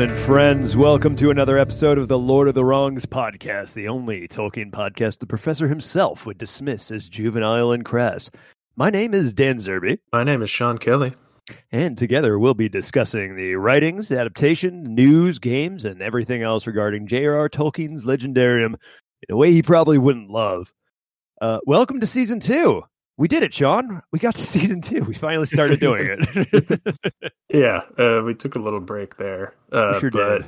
And friends. Welcome to another episode of the Lord of the Wrongs podcast, the only Tolkien podcast the professor himself would dismiss as juvenile and crass. My name is Dan Zerby, My name is Sean Kelly. and together we'll be discussing the writings, adaptation, news, games, and everything else regarding J.R.R. Tolkien's Legendarium in a way he probably wouldn't love. Uh, welcome to season two. We did it, Sean. We got to season two. We finally started doing it. Yeah, uh, we took a little break there. Uh, sure but, did.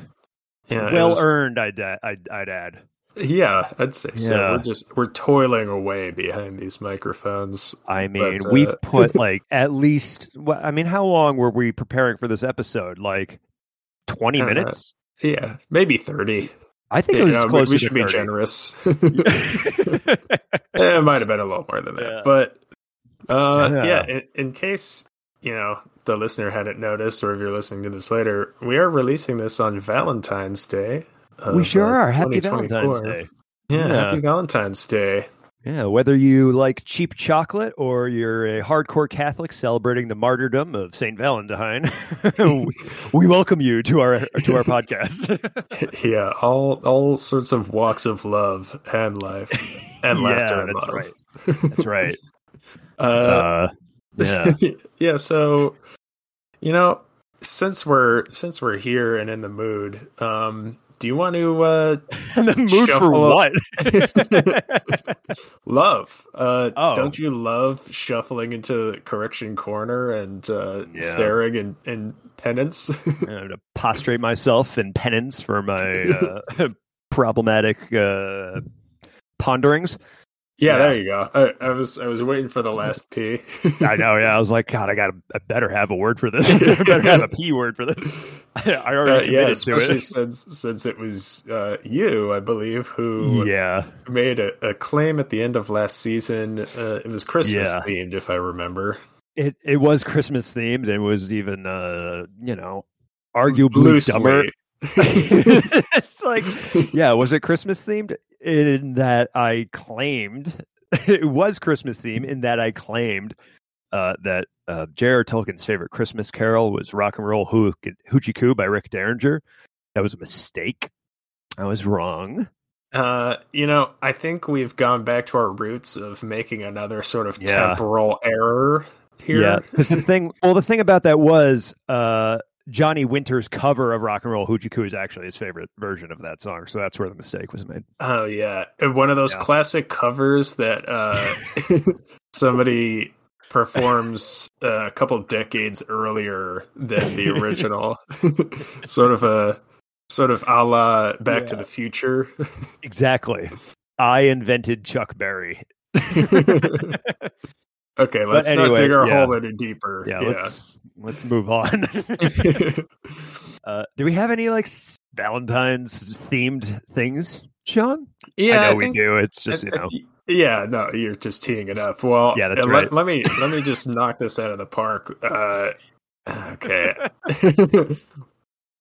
Yeah, well was- earned, I'd, I'd, I'd add. Yeah, I'd say so. We're just we're toiling away behind these microphones. I mean, But, uh, we've put like at least. I mean, how long were we preparing for this episode? Like twenty Uh, minutes? Yeah, maybe thirty. I think Yeah, it was no, we- closer we to should be generous. it might have been a little more than that, Yeah. but uh, Yeah. yeah. in, in case you know the listener hadn't noticed, or if you're listening to this later, we are releasing this on Valentine's Day. we sure uh, are. Happy Valentine's Day. Yeah, Yeah. happy Valentine's Day. Yeah, whether you like cheap chocolate or you're a hardcore Catholic celebrating the martyrdom of Saint Valentine, we, we welcome you to our to our podcast. yeah, all all sorts of walks of love and life and laughter yeah, that's right. That's right. Uh, Uh, yeah. yeah, so you know, since we're since we're here and in the mood, um, do you want to uh And the mood for what? love? Uh Oh. don't you love shuffling into correction corner and uh Yeah. staring in, in penance? uh, to prostrate myself in penance for my uh, problematic uh, ponderings. yeah, Yeah. there you go. I, I was I was waiting for the last P. I know. Yeah, I was like, God, I got. to I better have a word for this. I better have a p word for this. I, I Uh, already yeah, especially it. since since it was uh, you, I believe, who Yeah, made a, a claim at the end of last season. Uh, it was Christmas Yeah. themed, if I remember. it it was Christmas themed. and It was even, uh, you know, arguably dumber. It's like, yeah, was it Christmas themed? In that I claimed it was Christmas themed. In that I claimed uh, that uh, J.R.R. Tolkien's favorite Christmas carol was "Rock and Roll Hoo- Hoochie Coo" by Rick Derringer. That was a mistake. I was wrong. Uh, you know, I think we've gone back to our roots of making another sort of Yeah. temporal error here. Yeah, because the thing, well, the thing about that was uh, Johnny Winter's cover of "Rock and Roll Hoochie Coo" is actually his favorite version of that song. So that's where the mistake was made. Oh yeah, one of those Yeah. classic covers that uh, somebody performs uh, a couple decades earlier than the original. sort of a sort of a la Back to the Future. Exactly. I invented Chuck Berry. okay, let's not dig our yeah. hole any deeper. Yeah, let's let's move on. uh, do we have any like Valentine's themed things, Sean? yeah, I know we think- do. It's just I- you know. Yeah, no, you're just teeing it up. Well, Yeah, that's uh, right. let, let me let me just knock this out of the park. Uh, okay,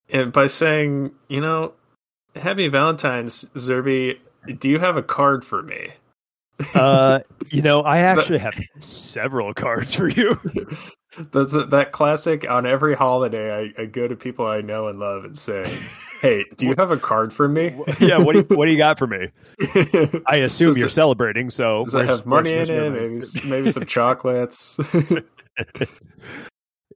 and by saying, you know, Happy Valentine's, Zerby. Do you have a card for me? uh, you know, I actually have several cards for you. That's that classic. On every holiday, I, I go to people I know and love and say, "Hey, do you have a card for me?" yeah, what do you, what do you got for me? I assume Does you're it- celebrating, so Does it have money in it? Maybe maybe some chocolates.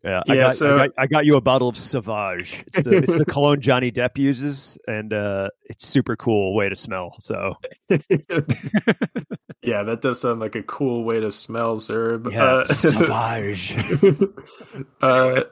Yeah, I, Yeah, got, so- I, got, I got you a bottle of Sauvage. It's the, it's the cologne Johnny Depp uses, and uh, it's super cool way to smell. So yeah, that does sound like a cool way to smell Zerb. yeah, Uh, Sauvage. uh,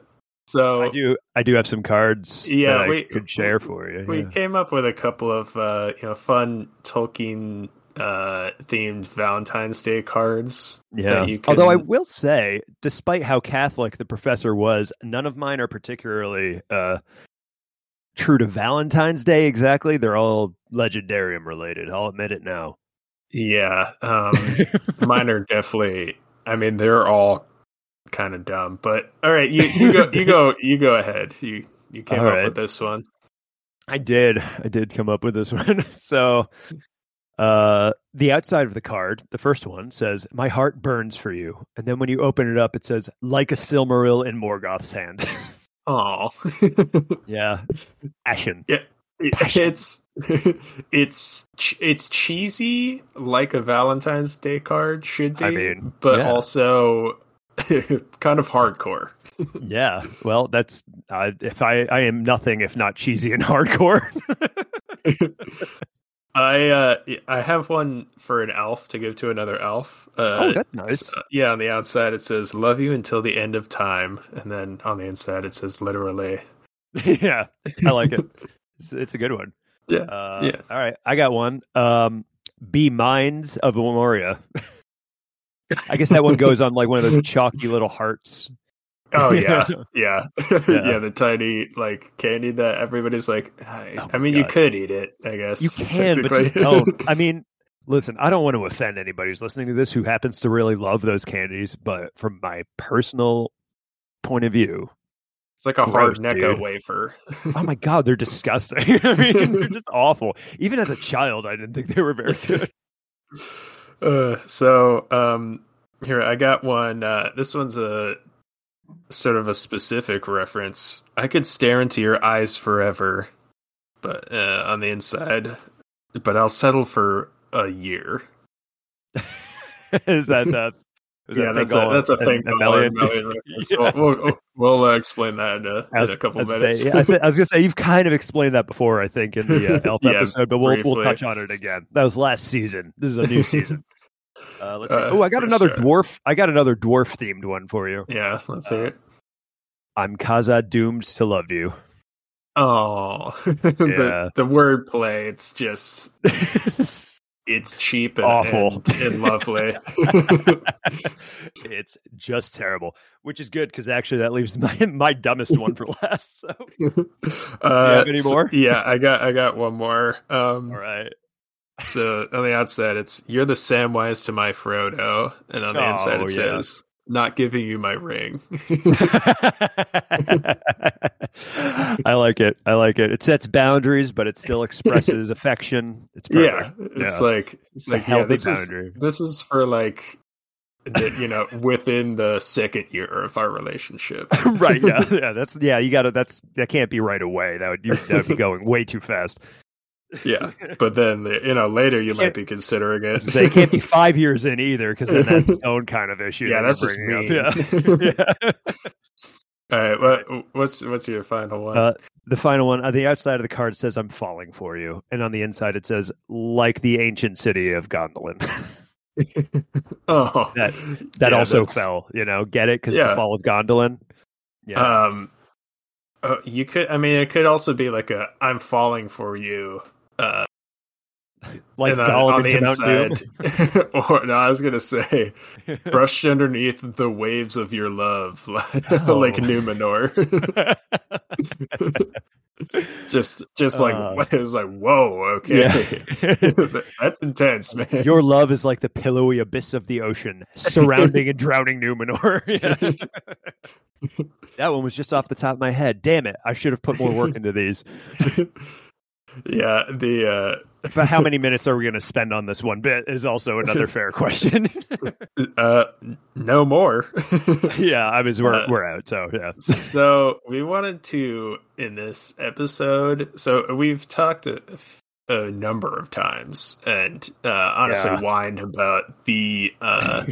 so I do I do have some cards Yeah, that I we- could share for you. we yeah. came up with a couple of uh, you know fun Tolkien uh, themed Valentine's Day cards. Yeah. that you Although I will say, despite how Catholic the professor was, none of mine are particularly uh, true to Valentine's Day exactly. They're all legendarium related. I'll admit it now. Yeah, um, mine are definitely. I mean, they're all kind of dumb. But all right, you, you go, you go, you go ahead. You you came All up right. with this one. I did. I did come up with this one. so, uh, the outside of the card, the first one says, "My heart burns for you," and then when you open it up, it says, "Like a Silmaril in Morgoth's hand." Oh, Yeah, passion. yeah. Passion. It's it's it's cheesy like a Valentine's Day card should be, I mean, but yeah. also kind of hardcore. Yeah. Well, that's uh, if I I am nothing if not cheesy and hardcore. I uh I have one for an elf to give to another elf. Uh, oh, that's nice. s- yeah, on the outside it says "Love you until the end of time," and then on the inside it says literally. yeah, I like it. It's, it's a good one. Yeah, Uh, yeah. All right, I got one. Um, be minds of Memoria. I guess that one goes on like one of those chalky little hearts. Oh yeah, yeah, yeah. Yeah. The tiny like candy that everybody's like. I, Oh I mean, you could eat it. I guess You can, but just. I mean, listen, I don't want to offend anybody who's listening to this who happens to really love those candies, but from my personal point of view, it's like a Gross, hard Necco wafer. oh my god, they're disgusting. I mean, they're just awful. Even as a child, I didn't think they were very good. Uh, so um, here I got one. Uh, this one's a sort of a specific reference. I could stare into your eyes forever, but uh, on the inside, but I'll settle for a year. is that yeah, that that's a that's a thing. and Melian? reference. Yeah. We'll, we'll, we'll uh, explain that in a, was, in a couple minutes. Say, yeah, I, th- I was gonna say you've kind of explained that before. I think in the uh, elf Yeah, episode, but we'll we'll touch on it again. That was last season. This is a new season. Uh, let's see. Uh, oh, I got another sure. dwarf. I got another dwarf themed one for you. yeah, let's hear it. I'm Kaza doomed to love you. Oh, Yeah. the the wordplay. It's just it's cheap and Awful. and, and lovely. it's just terrible, which is good because actually that leaves my my dumbest one for last. So, uh, have any so- more? yeah, I got I got one more. Um, all right. So on the outside, it's you're the Samwise to my Frodo, and on the inside Oh, it yeah. says not giving you my ring. I like it. I like it. It sets boundaries, but it still expresses affection. It's yeah, it's Yeah. like it's It's a like yeah, healthy this is boundary. this is for like the, you know within the second year of our relationship. right. Yeah. Yeah. That's yeah. You got to. That's that can't be right away. That would you, that would be going way too fast. Yeah, but then you know later you might be considering it. They can't be five years in either, because then that's its own kind of issue. Yeah, that's you're just bringing up. Yeah. Yeah. All right, what what's what's your final one? Uh, the final one on the outside of the card says "I'm falling for you," and on the inside it says "like the ancient city of Gondolin." oh, that- that yeah, also that's- fell. You know, get it because Yeah. the fall of Gondolin. Yeah, Um, uh, you could. I mean, it could also be like a "I'm falling for you." Uh, like on the inside, or no, I was gonna say, brushed underneath the waves of your love, like, Oh. like Numenor. just, just like Uh. it was like, whoa, okay, that's intense, man. Your love is like the pillowy abyss of the ocean, surrounding and drowning Numenor. That one was just off the top of my head. Damn it! I should have put more work into these. Yeah, the uh, But how many minutes are we going to spend on this one bit is also another fair question. uh, no more. yeah, I mean we're Uh, we're out. So yeah, so we wanted to in this episode so we've talked a, a number of times and uh honestly Yeah. whined about the uh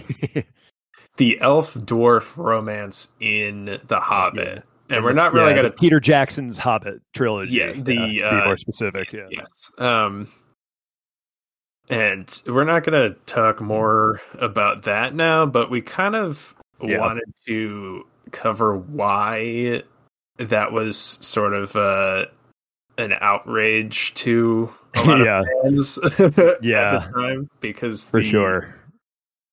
the elf dwarf romance in the hobbit and we're not really Yeah, gonna Peter Jackson's Hobbit trilogy. Yeah, the, to be uh, more specific. Yeah, yes um and we're not gonna talk more about that now but we kind of Yeah. wanted to cover why that was sort of uh an outrage to a lot Yeah. of fans Yeah. at the time because for the- sure.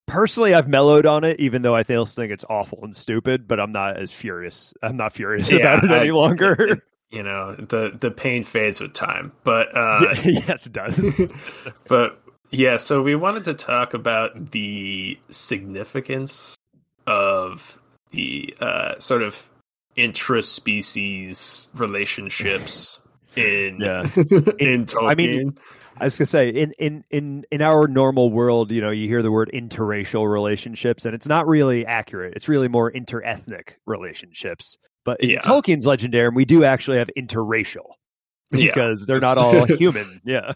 Personally, I've mellowed on it, even though I still think it's awful and stupid. But I'm not as furious. I'm not furious Yeah, about it I- any longer. you know the the pain fades with time but uh yes, it does. but yeah, so we wanted to talk about the significance of the uh, sort of intraspecies relationships in Yeah. in Tolkien. I mean, I was gonna say in in in in our normal world, you know, you hear the word interracial relationships, and it's not really accurate. It's really more interethnic relationships. But in Yeah. Tolkien's Legendarium, we do actually have interracial Yeah. because they're not all human. Yeah.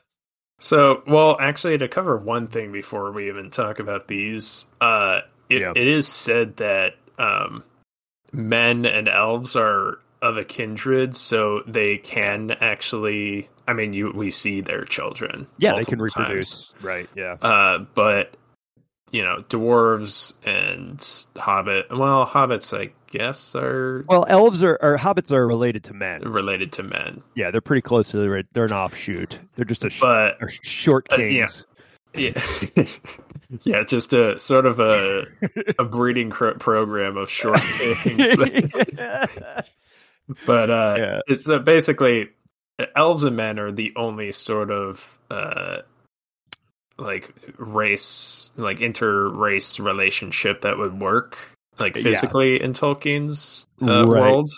So, well, actually, to cover one thing before we even talk about these, uh, it, Yeah. it is said that um, men and elves are of a kindred, so they can actually. I mean, you we see their children. Yeah, they can reproduce. times. Right. Yeah. Uh, but you know, dwarves and hobbit. Well, hobbits, I guess, are Well, elves are or hobbits are related to men. related to men, Yeah, they're pretty closely related. They're an offshoot. They're just a sh- but are short Uh, yeah. kings. Yeah, yeah, just a sort of a a breeding cr- program of short kings. but uh, Yeah. it's uh, basically elves and men are the only sort of uh, like race, like inter-race relationship that would work, like Yeah. physically in Tolkien's uh, Right. world.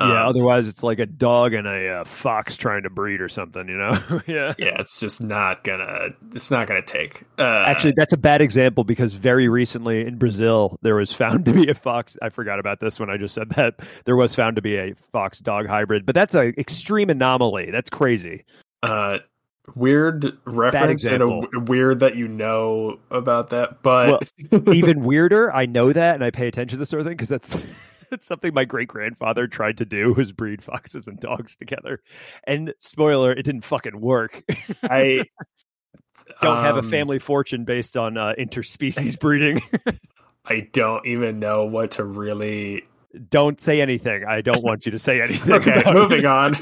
Yeah. Um, Otherwise, it's like a dog and a uh, fox trying to breed or something. You know. yeah. yeah, it's just not gonna. It's not gonna take. Uh, Actually, that's a bad example because very recently in Brazil, there was found to be a fox. I forgot about this when I just said that. There was found to be a fox dog hybrid, but that's an extreme anomaly. That's crazy. uh weird reference and a weird that you know about that but Even weirder, I know that and I pay attention to this sort of thing because that's. It's something my great grandfather tried to do was breed foxes and dogs together. And spoiler, it didn't fucking work. i Don't have a um, family fortune based on uh, interspecies breeding. i don't even know what to really don't say anything. I don't want you to say anything. okay moving on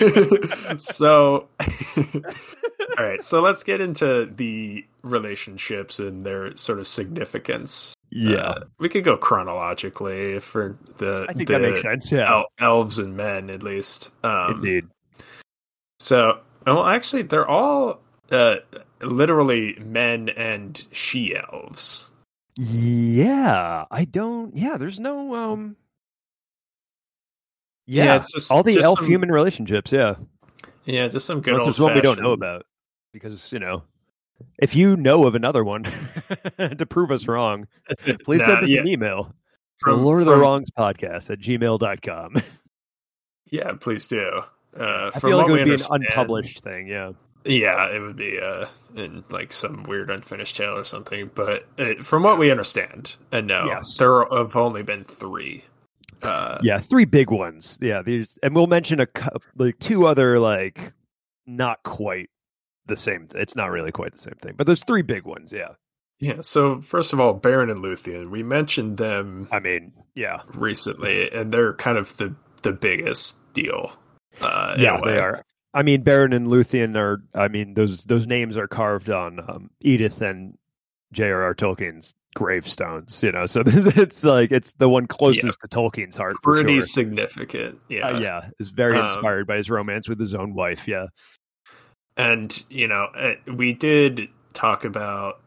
so all right so let's get into the relationships and their sort of significance Yeah. Uh, we could go chronologically for the I think the that makes sense. Yeah. el- elves and men at least um Indeed. So, well, actually, they're all uh, literally men and she elves. Yeah. I don't yeah, there's no um Yeah, Yeah, it's just all the just elf some- human relationships, yeah. Yeah, just some good old. there's one we don't know about. Because, you know, if you know of another one to prove us wrong, please Nah, send us yeah, an email. from- the Lord of the Wrongs podcast at gmail.com. Yeah, please do. Uh, I feel like it would be an unpublished thing, yeah. Yeah, it would be uh, in like some weird unfinished tale or something. But uh, from what we understand and know, Yes. there have only been three. Uh, Yeah, three big ones. Yeah, these and we'll mention a like two other like not quite the same. It's not really quite the same thing, but there's three big ones. Yeah, yeah. So first of all, Beren and Luthien, we mentioned them I mean, yeah, recently, and they're kind of the the biggest deal. Uh, yeah, they are. I mean, Beren and Luthien are. I mean, those those names are carved on um, Edith and J.R.R. Tolkien's gravestones. You know, so it's like it's the one closest to Tolkien's heart. For pretty sure. significant. Yeah. Uh, yeah, is very Um, inspired by his romance with his own wife. Yeah, And, you know, uh, we did talk about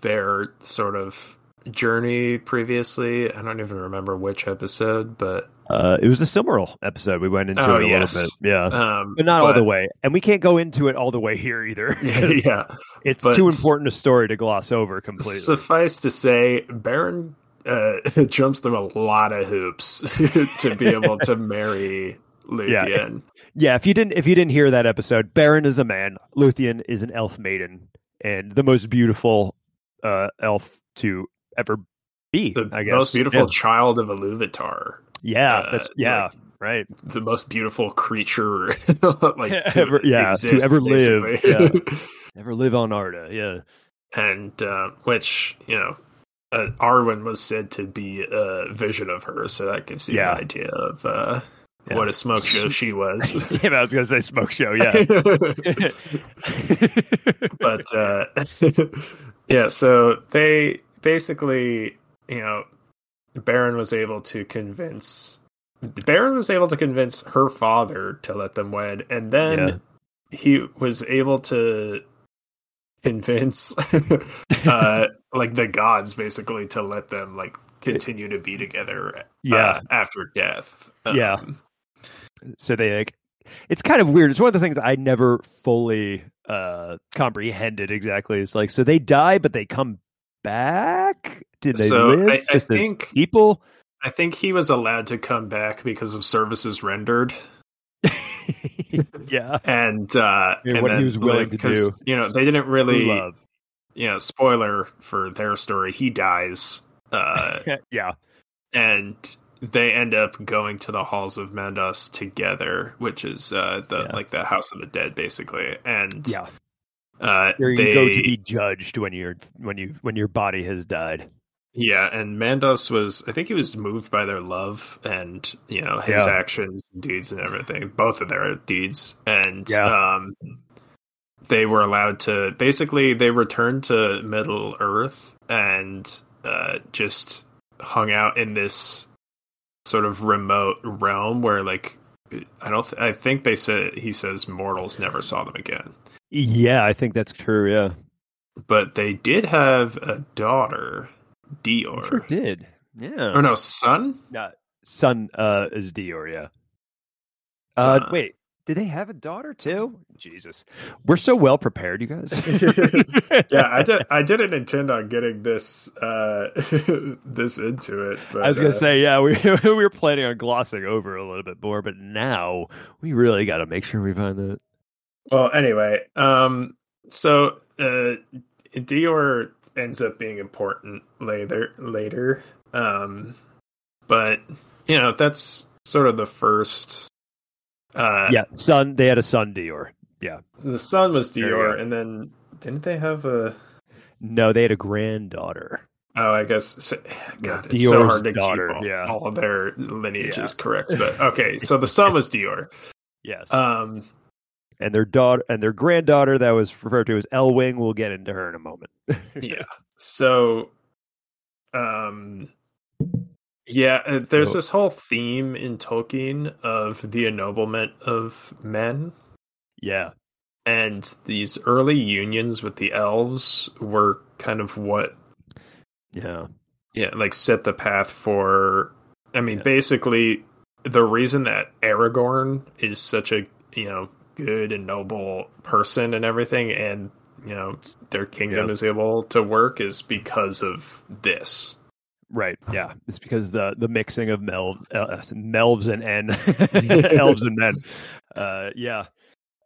their sort of journey previously. I don't even remember which episode, but uh, it was a Silmaril episode. We went into Oh, it a yes. little bit. Yeah. um but not all the way. And we can't go into it all the way here either. yeah. it's but too important a story to gloss over completely. Suffice to say, Beren uh, jumps through a lot of hoops to be able to marry Luthien. yeah, if you didn't if you didn't hear that episode, Beren is a man, Luthien is an elf maiden, and the most beautiful uh, elf to ever be. The I guess most beautiful Yeah, child of Iluvatar. yeah, uh, that's yeah, like, right. the most beautiful creature like to Ever- yeah, to exist, ever live, basically. Never live on Arda. Yeah, and uh, which you know uh, Arwen was said to be a vision of her, so that gives you Yeah. an idea of uh, Yeah. what a smoke show she was. Damn, I was gonna say smoke show. Yeah, but uh, yeah, so they basically, you know, Beren was able to convince Beren was able to convince her father to let them wed, and then he was able to convince uh like the gods basically to let them like continue to be together uh, yeah. after death Yeah. So they like it's kind of weird it's one of the things i never fully uh comprehended exactly it's like so they die but they come back did they So, live I- I just think- people I think he was allowed to come back because of services rendered. yeah, and uh, Yeah, and what he was willing live- to do. You know, they didn't really. Love. You know, spoiler for their story. He dies, uh, yeah, and they end up going to the halls of Mandos together, which is uh, the Yeah. like the House of the Dead, basically. And yeah. uh, you they go to be judged when you're when you when your body has died. Yeah, and Mandos was I think he was moved by their love and you know his Yeah. actions, deeds, and everything. Both of their deeds, and Yeah. um, they were allowed to basically they returned to Middle Earth and uh, just hung out in this sort of remote realm where like I don't th- I think they said he says mortals never saw them again, Yeah, I think that's true. Yeah, but they did have a daughter, Dior, sure did. Yeah, or no son. Uh, son uh, is Dior. Yeah. Uh, wait, did they have a daughter too? Jesus, we're so well prepared, you guys. yeah, I did. I didn't intend on getting this uh, this into it, but I was gonna uh, say, yeah, we we were planning on glossing over a little bit more, but now we really got to make sure we find that. Well, anyway, um, so uh, Dior ends up being important later. Later, um, but you know that's sort of the first. Uh, yeah, son. They had a son, Dior. Yeah, the son was Dior, and then didn't they have a? no, they had a granddaughter. Oh, I guess. So, God, it's Dior's so hard to daughter, keep all, yeah. all their lineages Yeah. correct. But okay, so the son was Dior. Yes, Um, and their daughter and their granddaughter that was referred to as Elwing. We'll get into her in a moment. yeah. So, um, yeah, uh, there's So- this whole theme in Tolkien of the ennoblement of men, yeah, and these early unions with the elves were kind of what, yeah, yeah, like set the path for. I mean, Yeah. basically, the reason that Aragorn is such a you know good and noble person and everything, and you know their kingdom Yeah. is able to work is because of this. Right. Yeah, it's because the the mixing of mel uh, melves and n elves and men. Uh, yeah,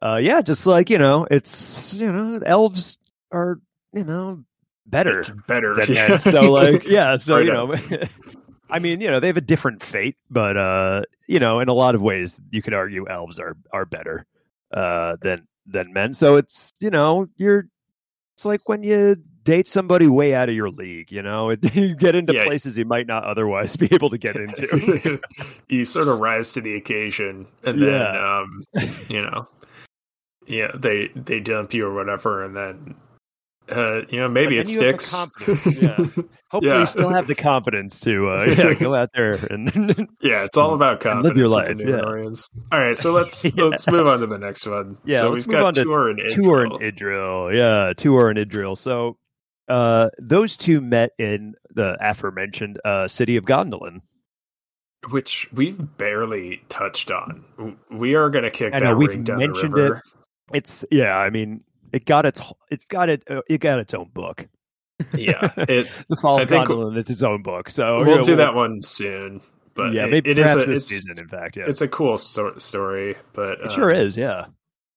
uh, yeah. Just like you know, it's you know, elves are you know better better. than. So like, yeah. So Right you know, I mean, you know, they have a different fate, but uh, you know, in a lot of ways, you could argue elves are are better uh than than men. So it's you know, you're it's like when you date somebody way out of your league. You know, you get into Yeah. places you might not otherwise be able to get into. you sort of rise to the occasion, and then Yeah. um, you know, yeah, they they dump you or whatever, and then uh, you know maybe it then you have the sticks. yeah. Hopefully, Yeah. you still have the confidence to uh, yeah, go out there and Yeah, it's all about confidence. live your life, yeah. All right, so let's let's move on to the next one. Yeah, so we've got on to Tuor and Tuor and Idril. Yeah, Tuor and Idril. So uh, those two met in the aforementioned uh, city of Gondolin. which we've barely touched on. We are going to kick I that know we've down mentioned the river. It's yeah, I mean, it got its it's got it uh, it got its own book. Yeah, it, the Fall I of Gondolin. It's its own book. So we'll yeah, do that one soon. But yeah, it- maybe it is a, this season. In fact, yeah, it's a cool so- story. But It sure um, is, yeah.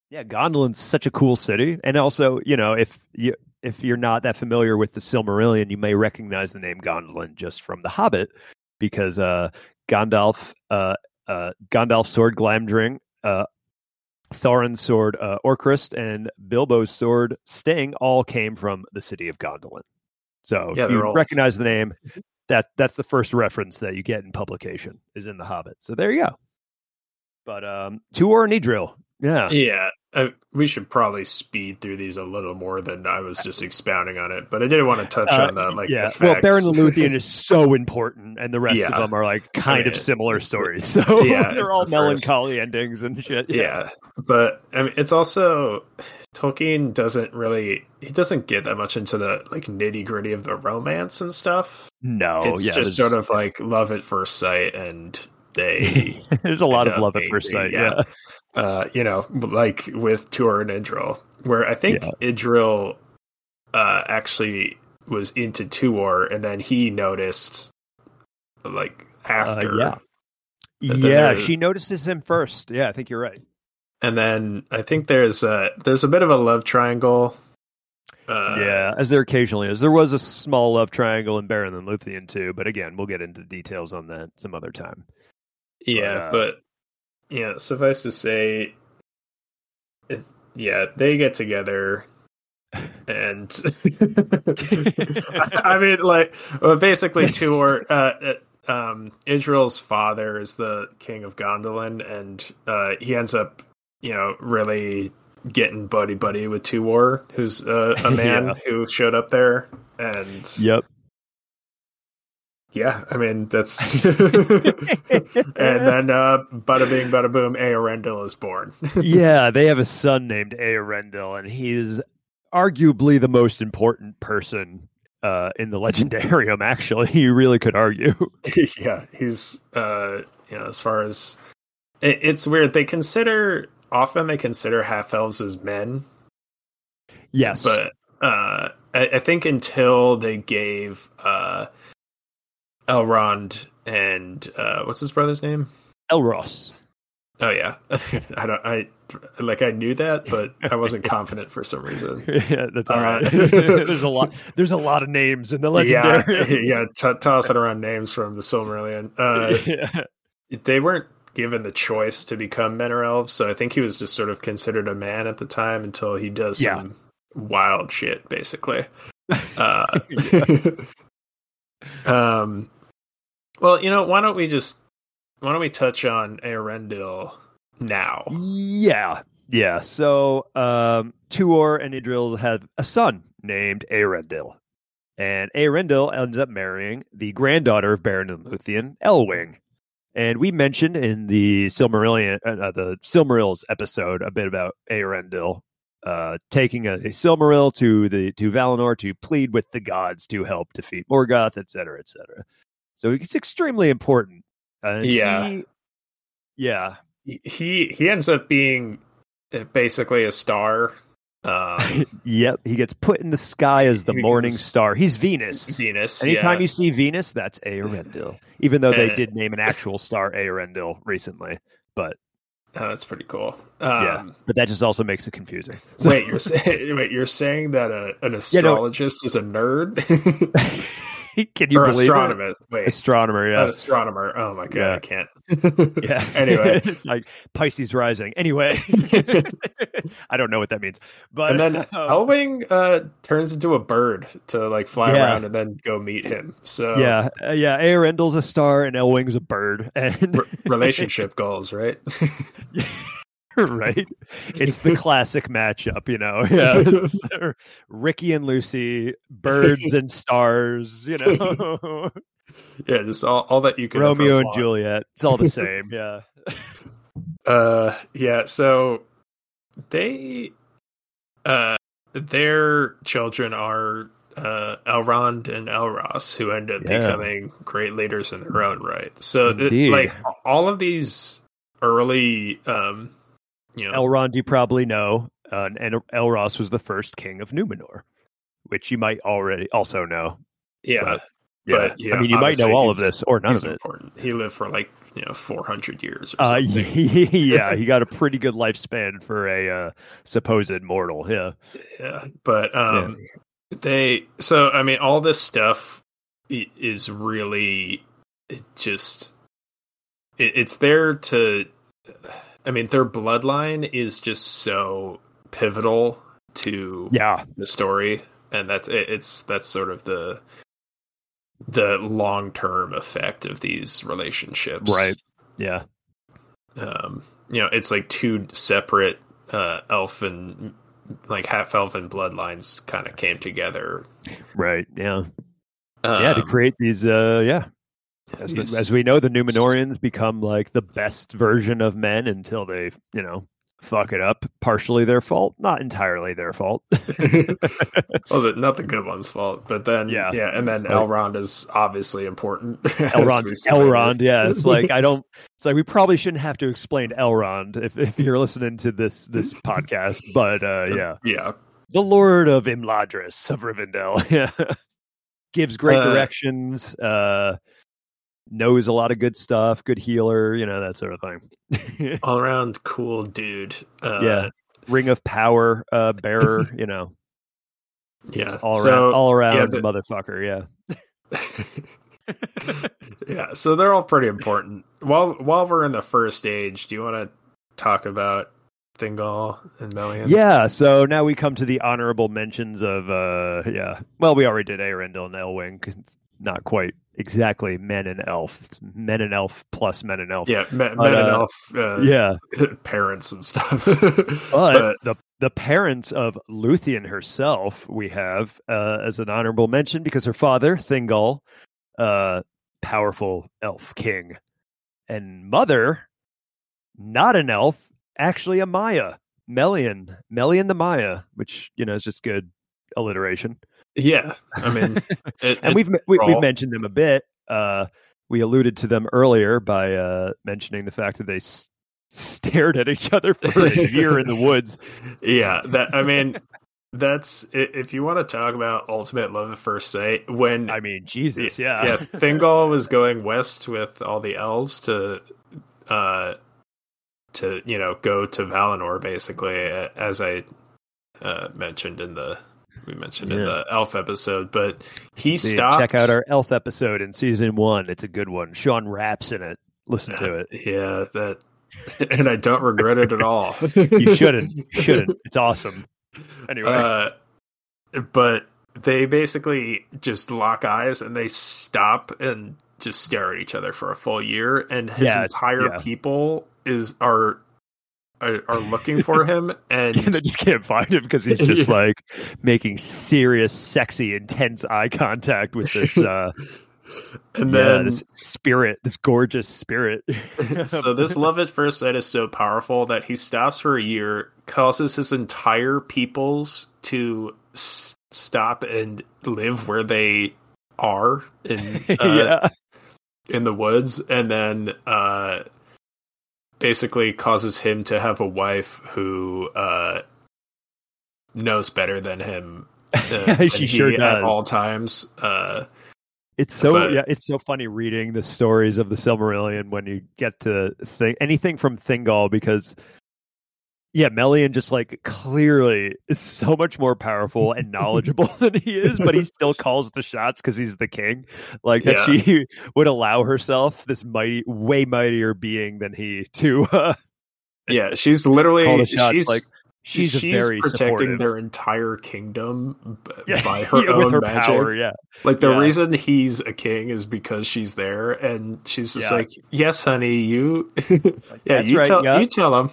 Yeah, Gondolin's such a cool city, and also, you know, if you if you're not that familiar with the Silmarillion, you may recognize the name Gondolin just from The Hobbit, because uh, Gandalf, uh, uh, Gandalf's sword Glamdring, uh, Thorin's sword uh, Orcrist, and Bilbo's sword Sting all came from the city of Gondolin. So Yeah, if you recognize the name, that that's the first reference that you get in publication is in The Hobbit. So there you go. But um, and Idril, yeah. Yeah, uh, we should probably speed through these a little more than I was just expounding on it. But I didn't want to touch Uh, on the like. yeah, well. Beren Luthien is so important, and the rest Yeah. of them are like kind of mean, similar stories. So yeah, they're all the first- melancholy endings and shit. yeah but i mean it's also tolkien doesn't really he doesn't get that much into the like nitty gritty of the romance and stuff no, it's yeah, just sort of like love at first sight and they there's a lot of love at first sight. Yeah, uh you know like with Tuor and idril where i think idril uh actually was into Tuor and then he noticed like after. yeah. Yeah, there- she notices him first. Yeah, I think you're right. And then I think there's a there's a bit of a love triangle. Uh, yeah, as there occasionally is. There was a small love triangle in Beren and Luthien too, but again, we'll get into details on that some other time. Yeah, But, but yeah, suffice to say, it, yeah, they get together, and I mean, like, well, basically, Tuor, uh, uh, um, Idril's father is the king of Gondolin, and uh, he ends up, you know, really getting buddy buddy with Tuor, who's uh, a man Yeah. who showed up there, and Yep. Yeah, I mean that's, and then uh, bada bing, bada boom, Eärendil is born. yeah, they have a son named Eärendil, and he's arguably the most important person uh, in the Legendarium. Actually, you really could argue. yeah, he's uh, you know, as far as it, it's weird. They consider often they consider half elves as men, yes, but uh, I, I think until they gave uh, Elrond and uh, what's his brother's name? Elros. Oh yeah, I don't. I like I knew that, but I wasn't confident for some reason. yeah, that's all right. Uh, there's a lot. There's a lot of names in the legendary. Yeah, yeah. T- tossing around names from the Silmarillion. Uh, yeah. they weren't given the choice to become men or elves, so I think he was just sort of considered a man at the time until he does Yeah. some wild shit, basically. Uh, um, well, you know, why don't we just why don't we touch on Eärendil now? Yeah, yeah. So um, Tuor and Idril have a son named Eärendil, and Eärendil ends up marrying the granddaughter of Beren and Luthien, Elwing. And we mentioned in the Silmarillion, uh, the Silmarils episode, a bit about Eärendil uh, taking a, a Silmaril to the to Valinor to plead with the gods to help defeat Morgoth, et cetera, et cetera. So it's extremely important. And Yeah. he- yeah, He he ends up being uh, basically a star. Um, Yep, he gets put in the sky as the morning goes- star. He's Venus. Venus. Anytime yeah. you see Venus, that's Eärendil. Even though they Uh, did name an actual star Earendel recently, but Oh, that's pretty cool. yeah, Um, but that just also makes it confusing. So- Wait, you're saying wait, you're saying that a, an Yeah, no. astrologist is a nerd can you or believe astronomer? it? Wait, Astronomer, an yeah, astronomer. Oh my god, Yeah. I can't. yeah. anyway, it's like Pisces rising. Anyway, I don't know what that means, but and then um, Elwing uh, turns into a bird to like fly Yeah. around and then go meet him. So yeah, uh, yeah, Eärendil's a star and Elwing's a bird, and r- relationship goals, right? right? It's the classic matchup, you know. Yeah, it's Ricky and Lucy, birds and stars, you know. yeah, just all, all that you can. Romeo and. Juliet. It's all the same. Yeah. Uh, yeah. So they, uh, their children are uh, Elrond and Elros, who end up Yeah. becoming great leaders in their own right. So, th- like all of these early, um, know, Elrond, you probably know, uh, and Elros was the first king of Numenor, which you might already also know. yeah, but- Yeah, But, yeah, I mean, you might know all of this or none of it. important. He lived for like you know four hundred years or Uh, yeah, he got a pretty good lifespan for a uh, supposed mortal. Yeah. yeah but um they so i mean all this stuff is really it just it, it's there to i mean their bloodline is just so pivotal to Yeah. the story and that's it, it's that's sort of the the long-term effect of these relationships Right. Yeah. um you know it's like two separate uh elfin like half elfin bloodlines kind of came together Right. Yeah. yeah. To Um, create these, uh, yeah. As, the, as we know, the Numenorians become like the best version of men until they, you know, fuck it up. Partially their fault, not entirely their fault. well, the, not the good one's fault, but then Yeah, yeah, and then like- Elrond is obviously important. Elrond. Elrond, yeah. It's like I don't. It's like we probably shouldn't have to explain Elrond if, if you're listening to this this podcast. But uh, yeah, yeah, the Lord of Imladris of Rivendell, yeah, gives great Uh, directions. Uh, knows a lot of good stuff, good healer, you know that sort of thing. All around cool dude. Uh, yeah, ring of power uh, bearer, you know. Yeah, all so, around, all around yeah, the- motherfucker. Yeah. yeah, so they're all pretty important. While while we're in the first stage, do you want to talk about Thingol and Melian? Yeah, so now we come to the honorable mentions of uh yeah. Well, we already did Eärendil and Elwing not quite exactly men and elf. It's men and elf plus men and elf. yeah, men, But, men and uh, elf, uh, Yeah. parents and stuff. But, But- the the parents of Luthien herself we have uh, as an honorable mention because her father, Thingol, uh powerful elf king. And mother, not an elf, actually a Maia. Melian. Melian the Maia, which, you know, is just good alliteration. Yeah, I mean, it, and we've we, we've mentioned them a bit. Uh, we alluded to them earlier by uh, mentioning the fact that they s- stared at each other for a year in the woods. yeah that i mean that's if you want to talk about ultimate love at first sight when I mean, Jesus, yeah, yeah thingol was going west with all the elves to uh to you know go to valinor basically as i uh mentioned in the we mentioned in the elf episode but he stopped Check out our Elf episode in season one. It's a good one. Sean raps in it. Listen to it. yeah that and i don't regret it at all You shouldn't. You shouldn't. It's awesome. Anyway, Uh, but they basically just lock eyes and they stop and just stare at each other for a full year, and his Yeah, entire yeah. people is are are, are looking for him, and and they just can't find him because he's just Yeah. like making serious, sexy, intense eye contact with this. Uh, and yeah, then this spirit, this gorgeous spirit. so this love at first sight is so powerful that he stops for a year, causes his entire peoples to s- stop and live where they are in uh, yeah, in the woods and then uh basically causes him to have a wife who uh knows better than him uh, She he sure at does. all times uh it's so but- yeah, it's so funny reading the stories of the Silmarillion when you get to think anything from Thingol because. Yeah, Melian just like clearly is so much more powerful and knowledgeable than he is, but he still calls the shots because he's the king. Like that Yeah. she would allow herself, this mighty, way mightier being than he, to uh, yeah she's literally the shots. she's like she's, she's, very protecting supportive. their entire kingdom b- yeah, by her yeah, own her magic power. Yeah, like the Yeah. reason he's a king is because she's there and she's just like yes honey you yeah you right, tell you tell him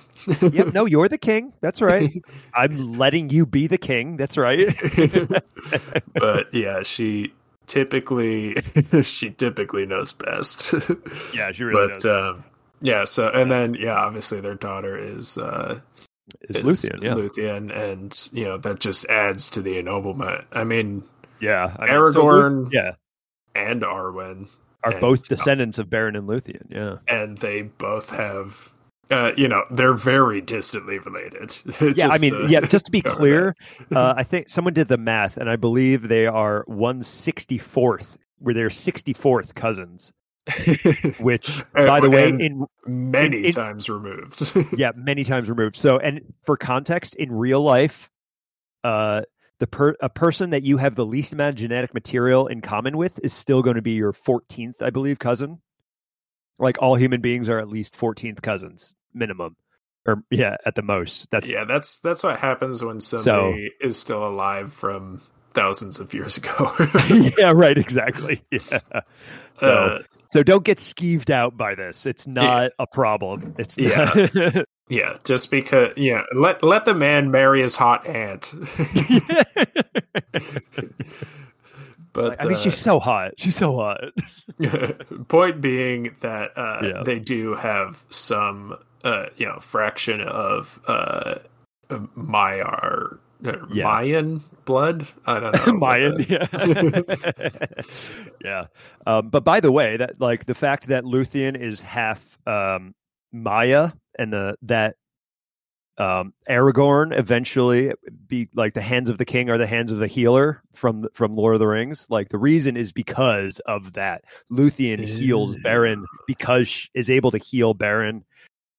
yep. No, you're the king. That's right. I'm letting you be the king. That's right. but yeah, she typically she typically knows best. Yeah, she really but does. um yeah, so and then yeah, obviously their daughter is uh is Luthien. Yeah, Luthien, and you know that just adds to the ennoblement. I mean, yeah. I mean, so Aragorn yeah, and Arwen, are and- both descendants of Beren and Luthien. Yeah. and they both have. Uh, you know they're very distantly related. Yeah, I mean, yeah. Just to be clear, uh, I think someone did the math, and I believe they are one sixty fourth, where they're sixty fourth cousins. Which, Uh, by the way, in many in- times removed. yeah, many times removed. So, and for context, in real life, uh, the per a person that you have the least amount of genetic material in common with is still going to be your fourteenth, I believe, cousin. Like all human beings are at least fourteenth cousins minimum, or yeah, at the most. That's yeah, that's that's what happens when somebody is still alive from thousands of years ago. yeah, right, exactly. Yeah. So, Uh, so don't get skeeved out by this. It's not a problem. It's Yeah. not. yeah, just because yeah, let let the man marry his hot aunt. but I mean, uh, she's so hot. She's so hot. point being that uh, Yeah. they do have some uh, you know fraction of uh, Maiar uh, Yeah. Mayan blood. I don't know Mayan, yeah, yeah. Um, but by the way, that like the fact that Luthien is half um, Maia and the that um, Aragorn eventually be like the hands of the king are the hands of the healer from the, from Lord of the Rings. Like the reason is because of that. Luthien heals Beren because she is able to heal Beren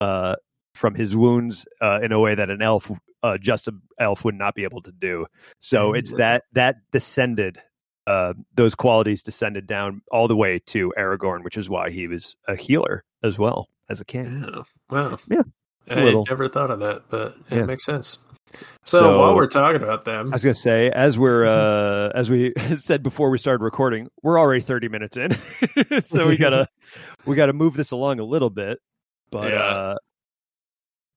uh, from his wounds uh, in a way that an elf, uh, just an elf, would not be able to do. So it's that that descended. Uh, those qualities descended down all the way to Aragorn, which is why he was a healer as well as a king. Yeah. Wow. Yeah. I little. never thought of that, but it Yeah. makes sense. So, So- while we're talking about them, I was gonna say, as we're uh, as we said before we started recording, we're already thirty minutes in, so we gotta we gotta move this along a little bit. But Yeah. uh,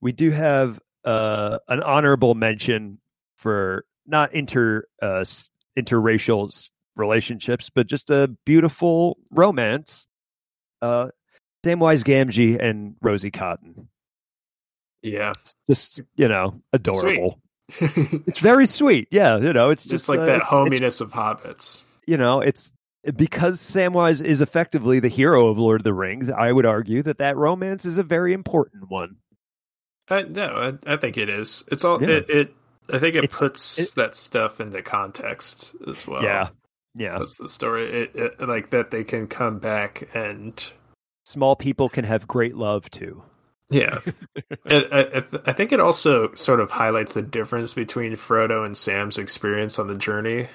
we do have uh, an honorable mention for not inter uh, interracial relationships, but just a beautiful romance. Uh, Samwise Gamgee and Rosie Cotton, yeah, just you know, adorable. It's very sweet. Yeah, you know, it's just like uh, that it's- it's hominess of hobbits. you know, it's because Samwise is effectively the hero of Lord of the Rings. I would argue that that romance is a very important one. I, no, I, I think it is. It's all Yeah. it, it. I think it It's- puts it- that stuff into context as well. yeah, yeah. that's the story. It, like that they can come back and Small people can have great love too. yeah. I, I think it also sort of highlights the difference between Frodo and Sam's experience on the journey.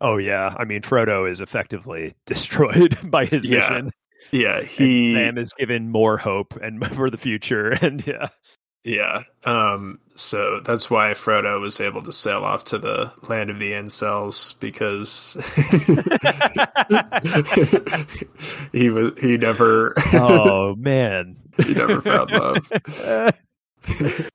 Oh yeah, I mean Frodo is effectively destroyed by his Yeah, mission. Yeah, and he Sam is given more hope and for the future, and yeah, Yeah. Um, so that's why Frodo was able to sail off to the land of the incels because he was he never oh man, he never found love.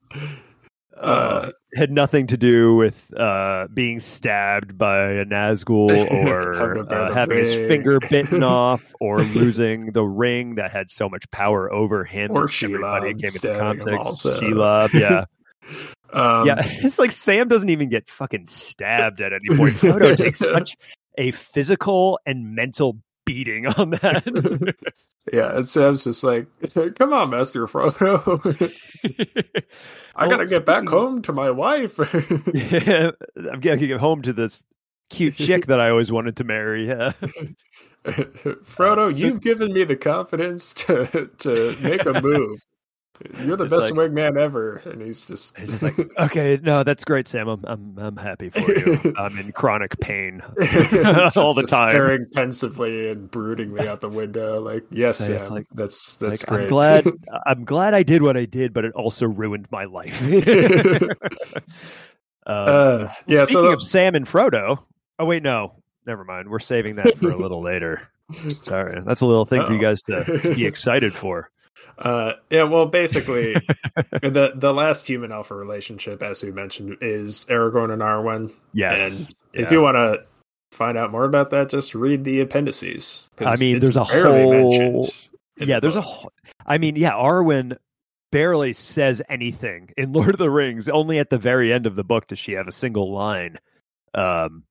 uh, had nothing to do with uh, being stabbed by a Nazgul or Having uh, having his finger bitten off or losing the ring that had so much power over him. Or Shelob came into context. Shelob, yeah. Um, yeah, it's like Sam doesn't even get fucking stabbed at any point. Frodo takes such a physical and mental beating on that. Yeah. And Sam's just like, "Come on, Master Frodo, I Well, gotta get back home to my wife." yeah, I'm gonna get home to this cute chick that I always wanted to marry. Yeah. Frodo, Uh, so- you've given me the confidence to to make a move. You're the It's best like- wingman ever, and he's just It's just like, okay, no, that's great, Sam. I'm I'm I'm happy for you. I'm in chronic pain all the time. staring pensively and broodingly out the window. Like, yes, So Sam, like- that's that's like, great. I'm glad I'm glad I did what I did, but it also ruined my life. Um, uh, yeah, speaking so of Sam and Frodo, oh wait, no, never mind. We're saving that for a little later. Sorry, that's a little thing for you guys to, to be excited for. Uh, yeah, well, basically, the the last human alpha relationship, as we mentioned, is Aragorn and Arwen. Yes, And Yeah. if you want to find out more about that, just read the appendices. I mean, there's a whole- yeah, the there's a. whole- I mean, yeah, Arwen barely says anything in Lord of the Rings. Only at the very end of the book does she have a single line. Um,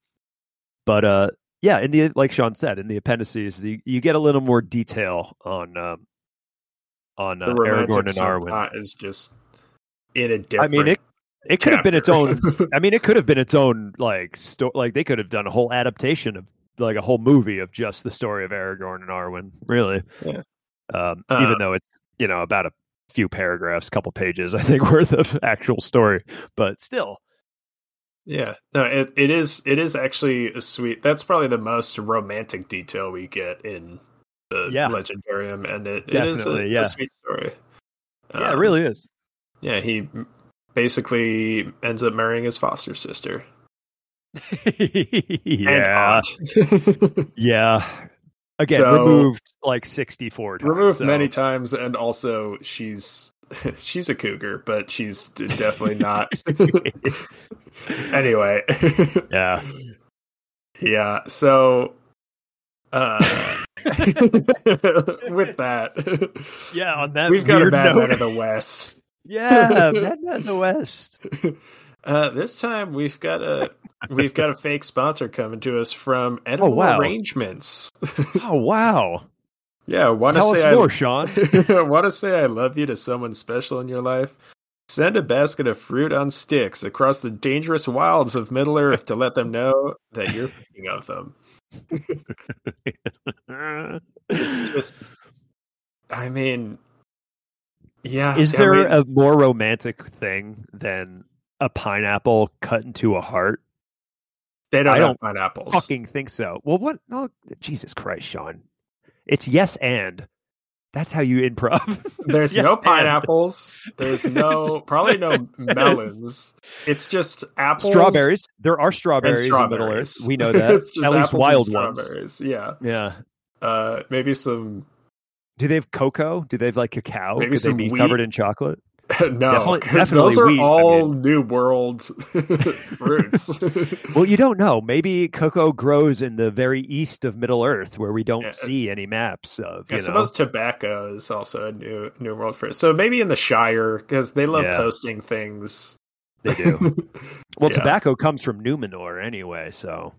but uh, yeah, in the like Sean said, in the appendices, you, you get a little more detail on um, on uh, Aragorn and Arwen. is just in a different. I mean, it it could have been its own. I mean, it could have been its own like sto- like they could have done a whole adaptation of like a whole movie of just the story of Aragorn and Arwen. Really, Yeah. Um, Uh, even though it's you know about a few paragraphs, couple pages, I think worth of actual story, but still, yeah, no, it, it is. It is actually a sweet. That's probably the most romantic detail we get in the Yeah. Legendarium, and it, it is a, yeah. a sweet story. yeah, it Um, really is. Yeah, he basically ends up marrying his foster sister. yeah, yeah. Again, So- removed like sixty-four times. removed so- many times, and also she's she's a cougar, but she's definitely not. anyway, Yeah. yeah. So, uh, with that, Yeah, on that we've got a bad note. man of the West. Yeah, Batman of the West. Uh, this time we've got a we've got a fake sponsor coming to us from Edible wow. Arrangements. Oh wow! yeah, want to say more, I, Sean. want to say I love you to someone special in your life. Send a basket of fruit on sticks across the dangerous wilds of Middle Earth to let them know that you're thinking of them. It's just, I mean, yeah. Is I there mean, a more romantic thing than a pineapple cut into a heart? they don't I don't pineapples. Fucking think so. Well, what? No, Jesus Christ, Sean. It's yes and. That's how you improv. There's Yes no and. pineapples. There's no probably no melons. It's just apples, Strawberries. There are and strawberries, in Middle strawberries. Earth. We know that. it's just At least wild and ones. strawberries. Yeah. Yeah. Uh, maybe some. Do they have cocoa? Do they have like cacao? Maybe Could they be wheat. covered in chocolate? no, Definitely- definitely those are wheat, I all New World fruits. Well, you don't know. Maybe cocoa grows in the very east of Middle Earth, where we don't Yeah. see any maps of. You know? suppose tobacco is also a new New World fruit. So maybe in the Shire because they love Yeah. posting things. they do. Well, Yeah. tobacco comes from Numenor anyway, so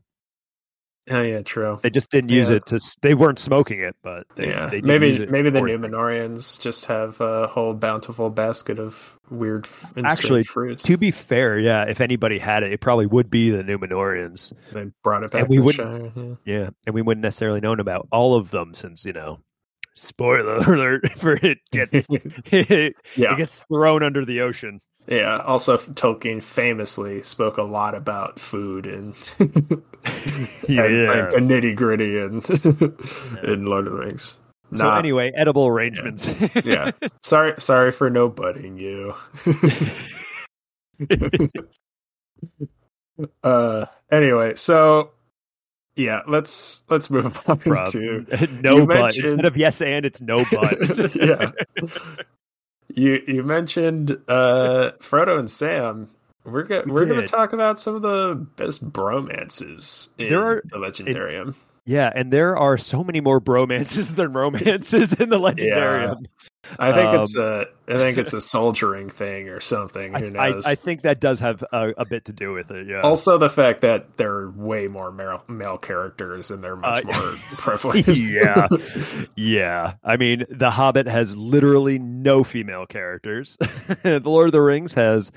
Oh yeah, true. they just didn't use Yeah. it to. They weren't smoking it, but they, yeah, they maybe maybe the Numenorians just have a whole bountiful basket of weird and Actually, fruits. To be fair, yeah, if anybody had it, it probably would be the Numenorians. they brought it back. and we to wouldn't- Shire, yeah. Yeah, and we wouldn't necessarily known about all of them since you know. Spoiler alert! For it gets it yeah, gets thrown under the ocean. Yeah. Also, Tolkien famously spoke a lot about food and, Yeah. and like, the nitty gritty and in Lord of the Rings. So Nah, anyway, edible arrangements. yeah. Sorry, sorry for no budding you. uh. Anyway, so yeah, let's let's move on Rob. to no but instead of yes and it's no but. yeah. You you mentioned uh Frodo and Sam. We're go- We we're going to talk about some of the best bromances in There are- the Legendarium. yeah, and there are so many more bromances than romances in the legendarium. I think it's Um, a I think it's a soldiering thing or something. Who I, I, knows? I think that does have a, a bit to do with it. Yeah. also, the fact that there are way more male, male characters and they're much Uh, more prevalent. yeah, yeah. I mean, The Hobbit has literally no female characters. the Lord of the Rings has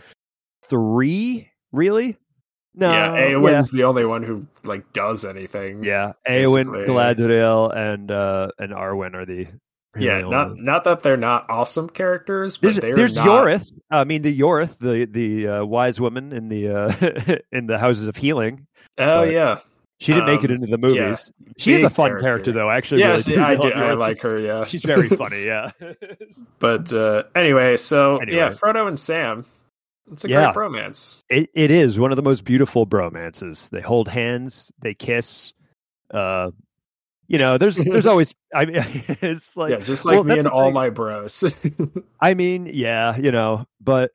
three. Really? No. yeah, Eowyn's the only one who like does anything. Yeah, yeah. Eowyn, basically. Galadriel, and uh, and Arwen are the. Really yeah. Not ones. not that they're not awesome characters, but There's, there's not, Ioreth. I mean, the Ioreth, the the uh, wise woman in the uh, in the Houses of Healing. Oh but- yeah, She didn't make it Um, into the movies. she is a fun character. character, though. I actually, yeah, really she- do I do. I like her. Yeah, She's very funny. Yeah. But uh, anyway, so Anyway. yeah, Frodo and Sam. It's a Yeah. great romance. It it is one of the most beautiful bromances. They hold hands, they kiss. Uh, you know, there's there's always I mean, it's like yeah, just like well, me and all thing. my bros. I mean, yeah, you know, but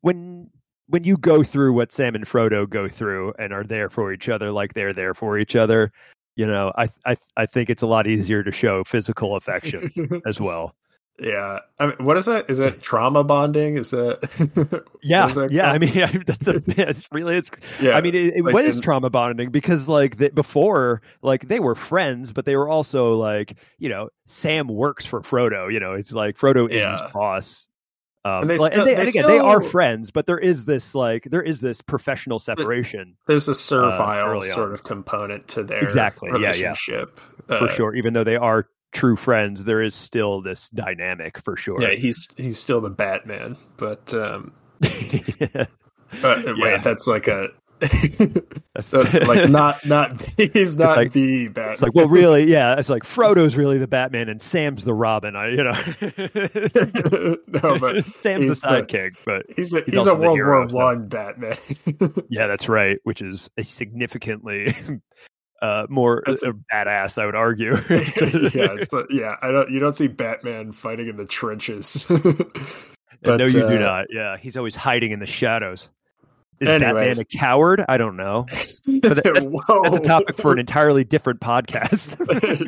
when when you go through what Sam and Frodo go through and are there for each other like they're there for each other, you know, I I I think it's a lot easier to show physical affection as well. Yeah, I mean, what is that? Is that trauma bonding? Is that? Yeah, what is that yeah. I mean, I, that's a it's really it's yeah. I mean, it, it like was in- trauma bonding because, like, the, before, like, they were friends, but they were also like, you know, Sam works for Frodo. You know, it's like Frodo is Yeah. his boss. Um, And they like- still- they, they and again, they are friends, but there is this like there is this professional separation there's a servile uh, sort of component to their Exactly, yeah, yeah. relationship. for Uh, sure. Even though they are true friends, there is still this dynamic for sure. Yeah, he's he's still the Batman, but um, Yeah. but Yeah. wait, that's like a that's like not not he's not like- the Batman. It's like, well, really, yeah. It's like Frodo's really the Batman and Sam's the Robin. I, you know, no, but Sam's the- sidekick. But he's a He's he's, a World War One Batman. yeah, that's right. Which is a significantly uh, more That's uh, badass, I would argue. yeah, yeah. I don't. You don't see Batman fighting in the trenches. no, But, you uh, do not. Yeah, he's always hiding in the shadows. Is Batman Anyways. a coward? I don't know. But that's, that's a topic for an entirely different podcast.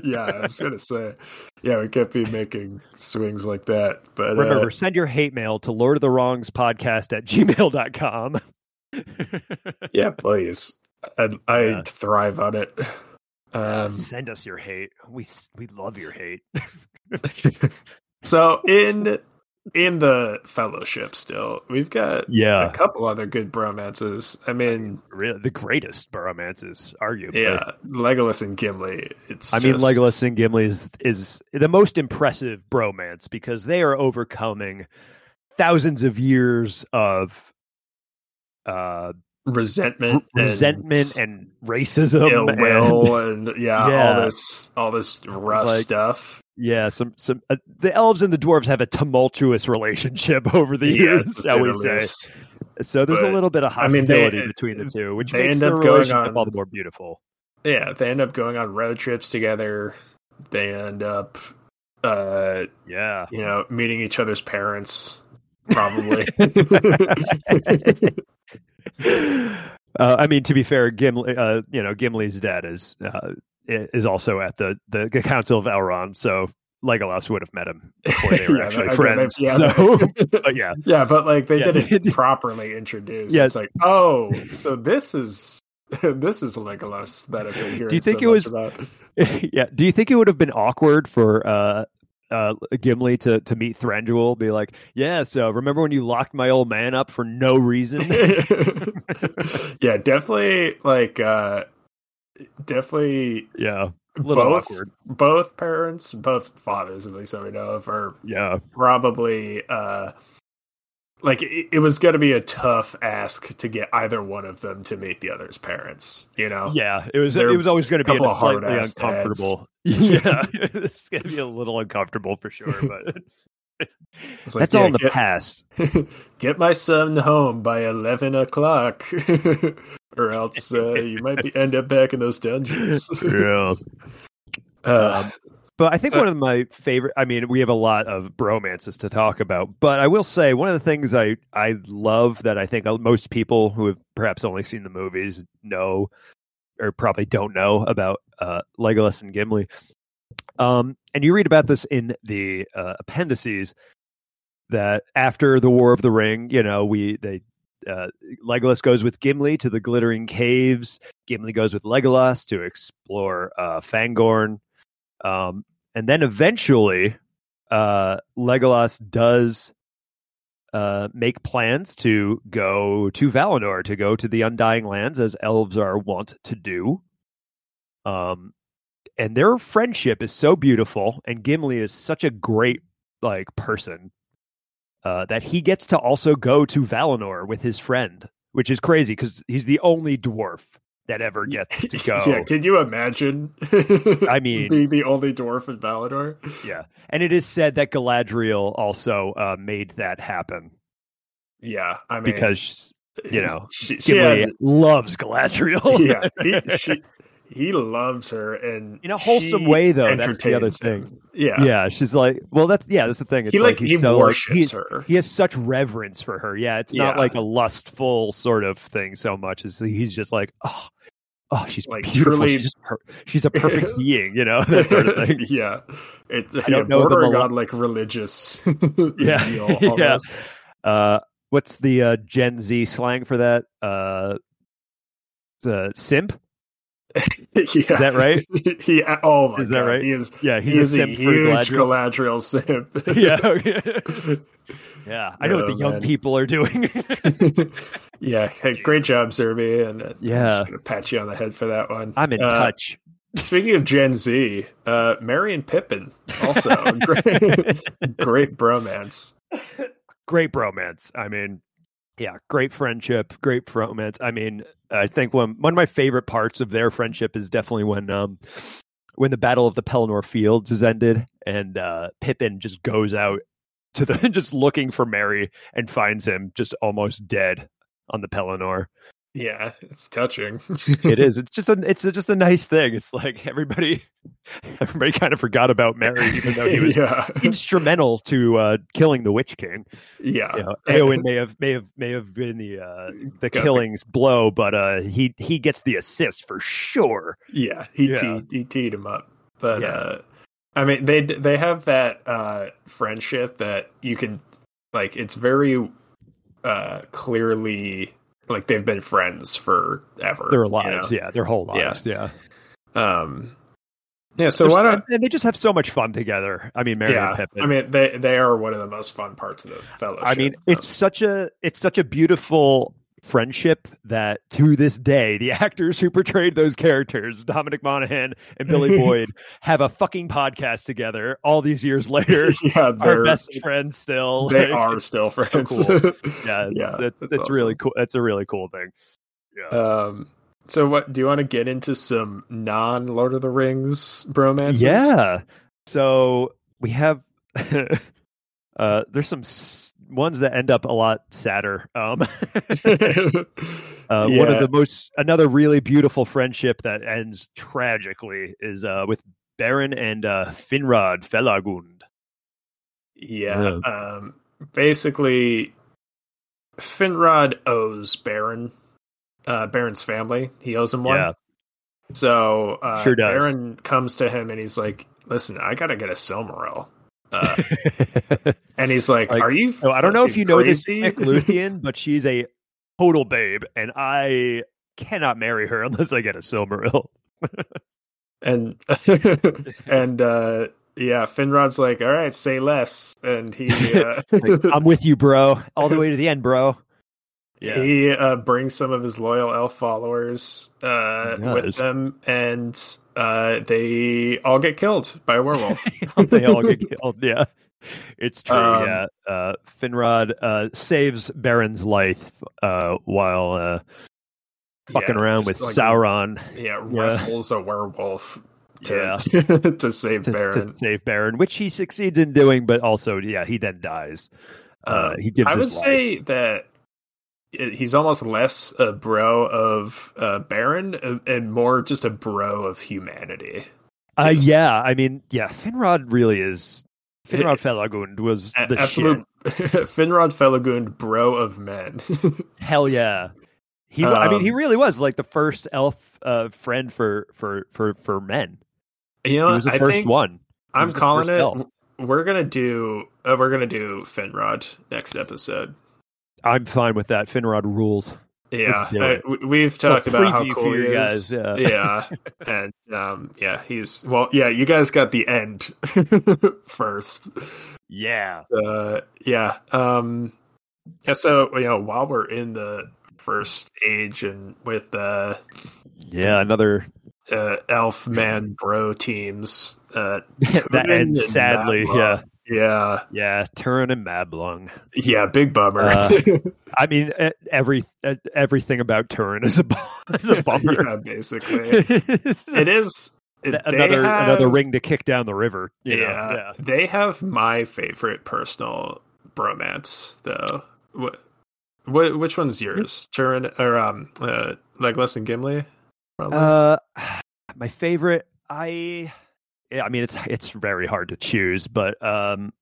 yeah, I was gonna say. Yeah, we can't be making swings like that. But Remember, uh, send your hate mail to Lord of the Wrongs podcast at gmail.com. yeah, please. I, I Yeah. thrive on it. Um, Send us your hate. We we love your hate. so in in the fellowship still. We've got Yeah. a couple other good bromances. I mean, Really, the greatest bromances, arguably. yeah, Legolas and Gimli. It's I mean, just- Legolas and Gimli is, is the most impressive bromance because they are overcoming thousands of years of uh, resentment, resentment and racism. ill and- will, and, yeah, Yeah. all this, all this rough like- stuff. yeah, some some uh, the elves and the dwarves have a tumultuous relationship over the Yeah, years, shall we say? So there's a little bit of I mean, they- hostility between the two, which they makes end the up going relationship on- all the more beautiful. Yeah, they end up going on road trips together. They end up, uh, Yeah. you know, meeting each other's parents. Probably. uh, I mean, to be fair, Gimli, uh, you know, Gimli's dad is uh, is also at the, the the Council of Elrond, so Legolas would have met him before they were Yeah, actually I- friends. yeah. So, but yeah, yeah, but like they Yeah. didn't properly introduce. Yeah. It's like, oh, so this is this is Legolas that I've been hearing. Do you think so it was- about. yeah. Do you think it would have been awkward for uh, uh, Gimli to to meet Thranduil? Be like, yeah. So remember when you locked my old man up for no reason? yeah, definitely. Like, uh definitely. yeah, a little both awkward. both parents, both fathers, at least that we know of, are Yeah, probably uh like it, it was going to be a tough ask to get either one of them to meet the other's parents. You know. yeah. It was They're it was always going to be a slightly hard-ass uncomfortable. Yeah, it's going to be a little uncomfortable for sure, but. Like, That's all in the get- past. get my son home by 11 o'clock or else uh, you might be end up back in those dungeons yeah. uh, Um, But I think Uh, one of my favorite I mean, we have a lot of bromances to talk about, but I will say one of the things I I love that I think most people who have perhaps only seen the movies know or probably don't know about uh, Legolas and Gimli. Um, and you read about this in the uh, appendices that after the War of the Ring, you know, we they uh, Legolas goes with Gimli to the Glittering Caves. Gimli goes with Legolas to explore uh, Fangorn, um, and then eventually, uh, Legolas does uh, make plans to go to Valinor to go to the Undying Lands, as elves are wont to do. Um, and their friendship is so beautiful, and Gimli is such a great like person uh, that he gets to also go to Valinor with his friend, which is crazy because he's the only dwarf that ever gets to go. yeah can you imagine I mean- being the only dwarf in Valinor Yeah, and it is said that Galadriel also uh, made that happen yeah I mean because you know she, she had, loves Galadriel. yeah he, she, he loves her and in a wholesome way, though. That's the other thing. him. yeah Yeah, she's like, well, that's yeah, that's the thing. It's he like, like, he's he so like, worships he's, her he has such reverence for her. Yeah, it's not like a lustful sort of thing so much as he's just like, oh, oh, she's Like, beautiful. truly- She's, per- she's a perfect being, you know, that sort of thing. yeah, it's yeah, don't know the bordering on like religious Yeah. Yeah. Uh, what's the uh, Gen Z slang for that? Uh, the simp. yeah. Is that right? he, oh my Is that God, right? He is. Yeah, he's he a is a simp for huge Galadriel. Galadriel simp. yeah, yeah. I know what Oh, the young man. people are doing. yeah, hey, great job, Zerby, and uh, I'm Yeah. just gonna pat you on the head for that one. I'm in Uh, touch. Speaking of Gen Z, uh, Merry and Pippin also great, great bromance. great bromance. I mean, yeah, great friendship, great bromance. I mean, I think one one of my favorite parts of their friendship is definitely when um when the Battle of the Pelennor Fields is ended and uh Pippin just goes out to the just looking for Merry and finds him just almost dead on the Pelennor. Yeah, it's touching. It is. It's just a it's a, just a nice thing. It's like everybody everybody kind of forgot about Merry even though he was yeah, instrumental to uh killing the Witch King. yeah. you know, Eowyn may have may have may have been the uh, the Got the- killings blow, but uh, he he gets the assist for sure. Yeah, he Yeah. Teed, he teed him up. But Yeah. uh I mean they they have that uh friendship that you can like it's very uh clearly like they've been friends forever. Their you lives, know? yeah, their whole lives, yeah. Um Yeah, so There's- why don't and they just have so much fun together. I mean, Merry and yeah? Pippin. I mean, they they are one of the most fun parts of the fellowship. I mean, it's such a it's such a beautiful friendship that to this day the actors who portrayed those characters, Dominic Monaghan and Billy Boyd, have a fucking podcast together all these years later. yeah, they're best friends still. they Like, are still friends. cool. Yeah, it's, Yeah, it's, it's really cool. It's a really cool thing. Yeah. um, so what do you want to get into some non Lord of the Rings bromances? Yeah. So we have uh there's some s- ones that end up a lot sadder. Um uh one of the most another really beautiful friendship that ends tragically is uh with Beren and uh Finrod Felagund. Yeah. Um, basically, Finrod owes Beren, uh, Beren's family. He owes him one. Yeah. So uh, Sure does. Beren comes to him and he's like, "Listen, I gotta get a Silmaril." Uh, and he's like, Like, "Are you?" so I don't know if you know this crazy?" Mick Luthien, but she's a total babe and I cannot marry her unless I get a Silmaril. and and uh, yeah, Finrod's like, "All right, say less," and he uh, Like, I'm with you, bro. All the way to the end, bro. Yeah. He uh, brings some of his loyal elf followers uh, with them, and uh, they all get killed by a werewolf. they all get killed. Yeah, it's true. Um, yeah, uh, Finrod uh, saves Beren's life uh, while uh, fucking Yeah, around with like- Sauron yeah, wrestles a werewolf to Yeah. to save to, Beren. to save Beren, which he succeeds in doing, but also, yeah, he then dies. Uh, Um, he gives. I would life. say that he's almost less a bro of uh, Beren uh, and more just a bro of humanity. uh, yeah, I mean, yeah, Finrod really is. Finrod Felagund was A- the Absolute Finrod Felagund, bro of men. Hell yeah. He, wa- I mean, he Um, really was like the first elf uh, friend for for for for men. you He know, was the I first one. He I'm calling it. elf. We're gonna do. Uh, we're gonna do Finrod next episode. I'm fine with that. Finrod rules. Yeah, we- we've talked about how cool for he you is. guys, yeah. yeah, and um, yeah, he's well. Yeah, you guys got the end first. Yeah. Uh, yeah. Um, yeah. So you know, while we're in the first age and with uh, Yeah, another uh, elf man bro teams, uh, that ends and sadly. Yeah. Yeah, Yeah, Turin and Mablung. yeah, big bummer. Uh, I mean, every everything about Turin is a is a bummer. yeah, basically, it is it, another have- another ring to kick down the river. yeah, yeah. they have my favorite personal bromance though. What, what which one's yours? Turin or um, uh, Legolas and Gimli? Probably. Uh, my favorite. I. Yeah, I mean, it's it's very hard to choose, but um,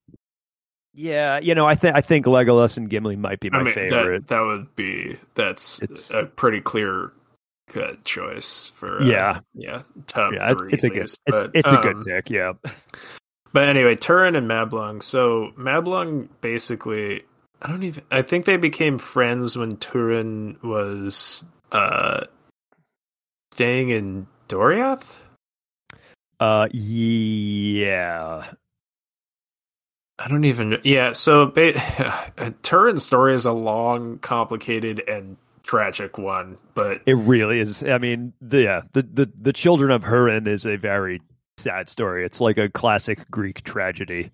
yeah, you know, I think I think Legolas and Gimli might be my I mean, favorite. That, that would be that's It's- a pretty clear cut choice for uh, Yeah. yeah top yeah, three. it's a at good, but, it's a um, good pick. Yeah, But anyway, Turin and Mablung. So Mablung basically, I don't even. I think they became friends when Turin was uh staying in Doriath. Uh, yeah, I don't even. Yeah. So ba- Turin's story is a long, complicated, and tragic one. But it really is. I mean, the yeah, the the the children of Hurin is a very sad story. It's like a classic Greek tragedy.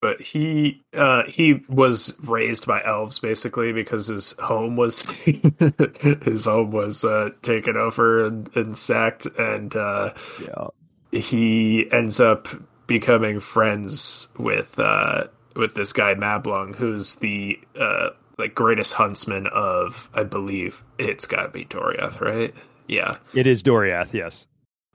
but he uh he was raised by elves basically because his home was his home was uh taken over and, and sacked and uh Yeah, he ends up becoming friends with uh with this guy Mablung who's the uh like greatest huntsman of I believe it's gotta be Doriath, right? Yeah. it is Doriath. Yes,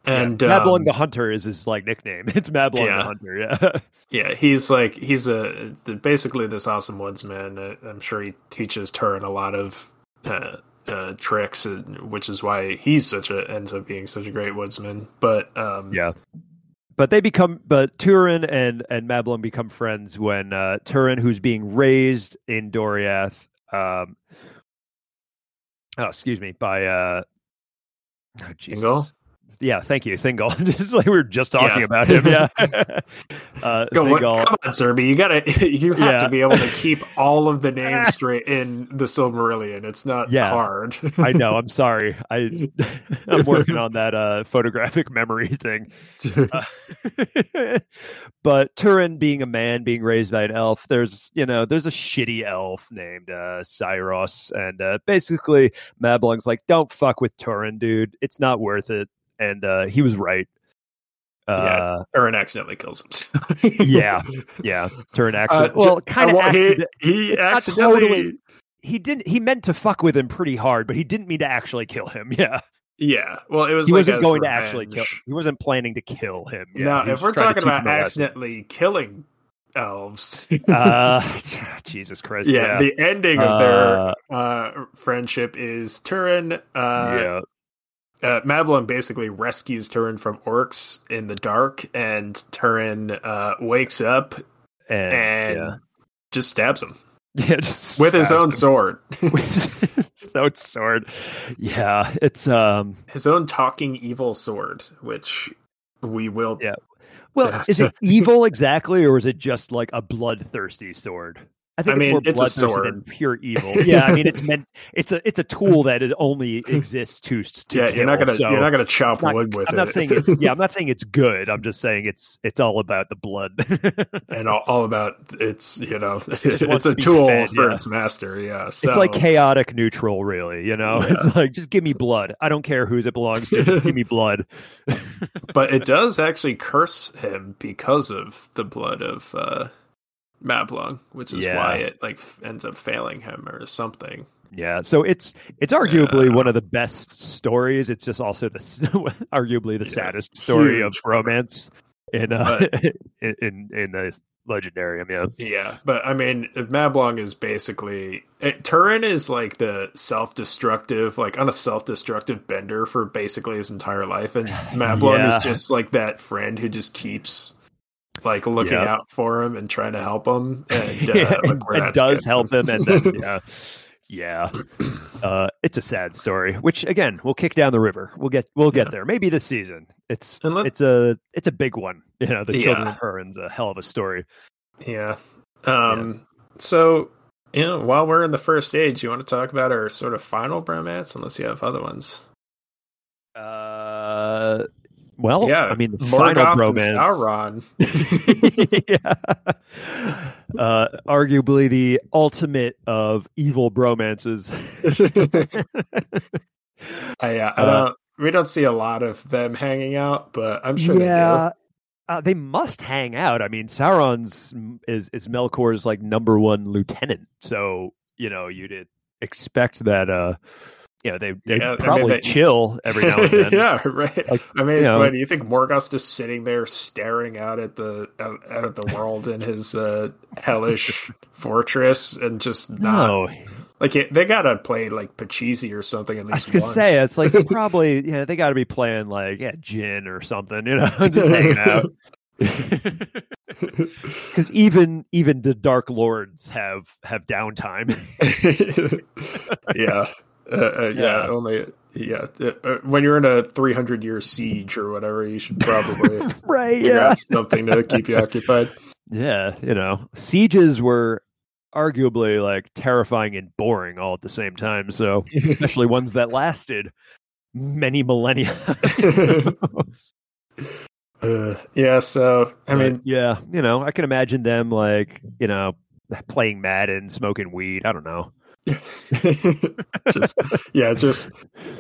And yeah. Mablung um, the Hunter is his like nickname. It's Mablung Yeah. the Hunter. Yeah. Yeah, he's like he's a basically this awesome woodsman. I'm sure he teaches Turin a lot of uh, uh, tricks, and, which is why he's such a ends up being such a great woodsman. But um, Yeah. But they become, but Turin and and Mablung become friends when uh, Turin, who's being raised in Doriath, um, oh, excuse me, by uh, oh, Jesus. Jingle? Yeah, thank you, Thingol. just like we were just talking Yeah. about him. Yeah. uh, Go, what, come on, Zerby. You gotta you have Yeah. to be able to keep all of the names straight in the Silmarillion. It's not Yeah. hard. I know. I'm sorry. I I'm working on that uh, photographic memory thing. Uh, but Turin being a man, being raised by an elf, there's you know there's a shitty elf named uh, Saeros, and uh, basically Mablung's like, don't fuck with Turin, dude. It's not worth it. And uh, he was right. Uh, Aaron accidentally kills him. yeah, yeah. Turin Uh, actually, well, kind of uh, well, he, accident- he not accidentally totally- he didn't. He meant to fuck with him pretty hard, but he didn't mean to actually kill him. Yeah, yeah. Well, it was he like wasn't as going to actually kill. He wasn't planning to kill him. Yeah, now, if we're talking about accidentally killing elves, uh, Jesus Christ. yeah, Yeah. the ending of their Uh, uh, friendship is Turin. Uh, yeah. Uh, basically rescues Turin from orcs in the dark, and Turin uh, wakes up And, and yeah. just stabs him Yeah, just with his own him sword, his own sword. Yeah, it's um. his own talking evil sword, which we will. Yeah. Well, is it evil exactly, or is it just like a bloodthirsty sword? I think I it's mean, more it's a bloodthirsty sword. than pure evil. Yeah, I mean, it's meant. It's a it's a tool that it only exists to. to yeah, you're not gonna so you're not gonna chop not- wood with I'm it. not saying it's, yeah, I'm not saying it's good. I'm just saying it's it's all about the blood. and all, all about it's you know just it's a to tool fed, for yeah. its master. Yeah, so, It's like chaotic neutral, really. You know, Yeah. it's like just give me blood. I don't care whose it belongs to. Just give me blood. but it does actually curse him because of the blood of uh, Mablung, which is Yeah. why it like f- ends up failing him or something. Yeah, so it's it's arguably Yeah. one of the best stories. It's just also the s- arguably the Yeah, saddest story of romance in uh, in in in the legendarium. Yeah, Yeah, but I mean, Mablung is basically it, Turin is like the self-destructive, like on a self-destructive bender for basically his entire life, and Mablung is just like that friend who just keeps like looking Yeah. out for him and trying to help him, and, uh, Yeah, look where that's does help him, and then yeah, yeah. Uh, it's a sad story. Which again, we'll kick down the river. We'll get we'll get Yeah. there. Maybe this season. It's let- it's a it's a big one. You know, the children of Hurin's a hell of a story. Yeah. Um. So, you know, while we're in the first stage, you want to talk about our sort of final bromance, unless you have other ones. Uh, well, yeah. I mean, the final Morgoth romance. and Sauron. yeah. Uh, arguably the ultimate of evil bromances. I, uh, I Uh, don't. We don't see a lot of them hanging out, but I'm sure yeah. Uh, they must hang out. I mean, Sauron's is is Melkor's like number one lieutenant, so you know you'd expect that. Uh, you know, they they Yeah, I mean, probably they- chill every now and then. yeah, right. Like, I mean, you know- do you think Morgoth's just sitting there staring out at the out, out at the world in his uh, hellish fortress and just not No, like it, they gotta play like Pachisi or something at I was least. gonna once. say it's like probably yeah they got to be playing like yeah gin or something you know just hanging out because even even the dark lords have have downtime yeah. Uh, uh, yeah, Yeah. only yeah. Uh, uh, when you're in a 300 year siege or whatever, you should probably right yeah something to keep you occupied. yeah you know sieges were arguably like terrifying and boring all at the same time so especially ones that lasted many millennia uh, yeah, so I mean, yeah you know i can imagine them like you know playing madden smoking weed i don't know just yeah, just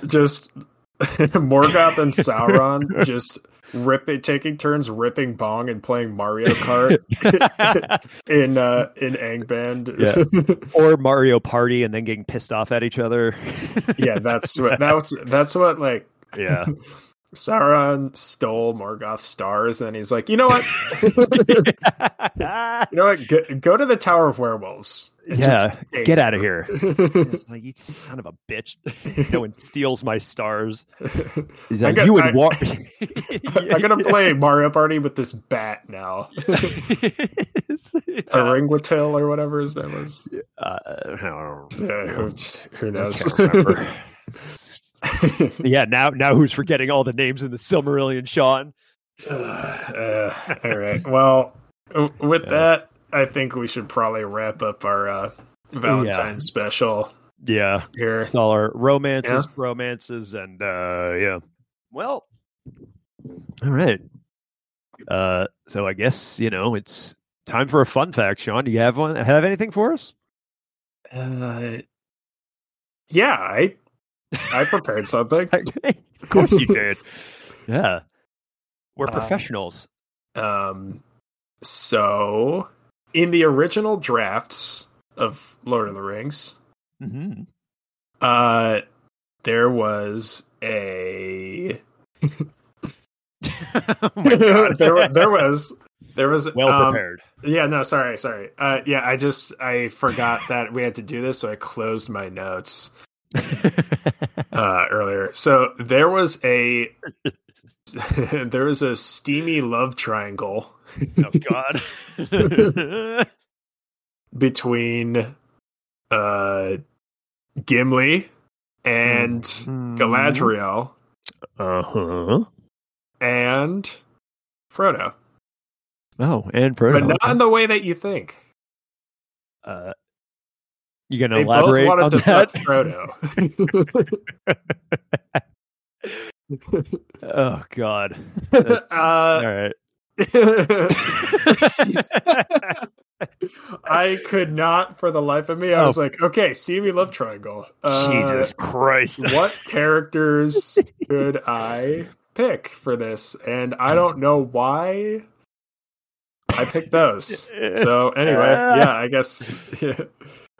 just Morgoth and Sauron just ripping, taking turns ripping bong and playing Mario Kart in uh in Angband. Yeah. or Mario Party and then getting pissed off at each other. yeah, that's what that's that's what like yeah. Sauron stole Morgoth's stars, and he's like, you know what, you know what, go, go to the Tower of Werewolves. And yeah. just Get out of here. It's like, you son of a bitch. no one steals my stars. He's I like, got- you I- and War. I'm gonna play Mario Party with this bat now, Thuringwethil or whatever his name was. uh, I don't know. Yeah, who, who I knows? yeah, now now who's forgetting all the names in the Silmarillion, Sean? Uh, all right. Well, with Yeah. that, I think we should probably wrap up our uh, Valentine special Yeah, here. all our romances, Yeah. romances, and uh yeah. Well, all right. Uh, so I guess you know it's time for a fun fact. Sean, do you have one? Have anything for us? Uh, yeah, I I prepared something. of course you did. Yeah, we're Uh, professionals. Um, so in the original drafts of Lord of the Rings, hmm uh, there was a oh my god, there there was there was well um, prepared. Yeah, no, sorry, sorry. Uh, yeah, I just I forgot that we had to do this, so I closed my notes uh, earlier. So there was a there was a steamy love triangle oh god. between uh, Gimli and Galadriel Uh huh. and Frodo, Oh, and Frodo. but Frodo. not in the way that you think. uh, you gonna They both elaborate wanted on to that? fuck Frodo. oh God. That's- all uh, right. I could not for the life of me. I Oh. was like, okay, Stevie Love Triangle. Uh, Jesus Christ. what characters could I pick for this? And I don't know why I picked those. So anyway, yeah, I guess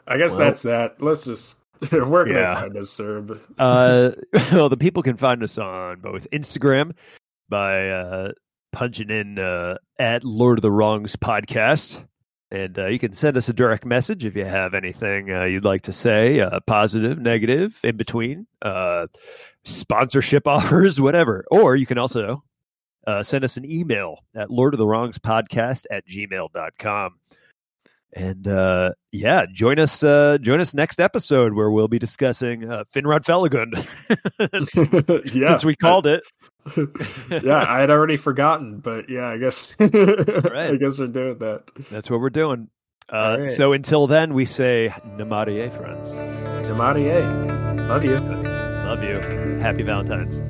I guess Well. that's that. Let's just where can Yeah. I find us, Zerb? uh, well, the people can find us on both Instagram by uh, punching in uh, at Lord of the Wrongs podcast. And uh, you can send us a direct message if you have anything uh, you'd like to say, uh, positive, negative, in between, uh, sponsorship offers, whatever. Or you can also uh, send us an email at Lord of the Wrongs podcast at gmail.com. And uh, yeah, join us. Uh, join us next episode where we'll be discussing uh, Finrod Felagund, yeah, since we called it. yeah, I had already forgotten, but yeah, I guess I guess we're doing that. That's what we're doing. Uh, right. So until then, we say Namarie, friends. Namarie. Love you. Love you. Happy Valentine's.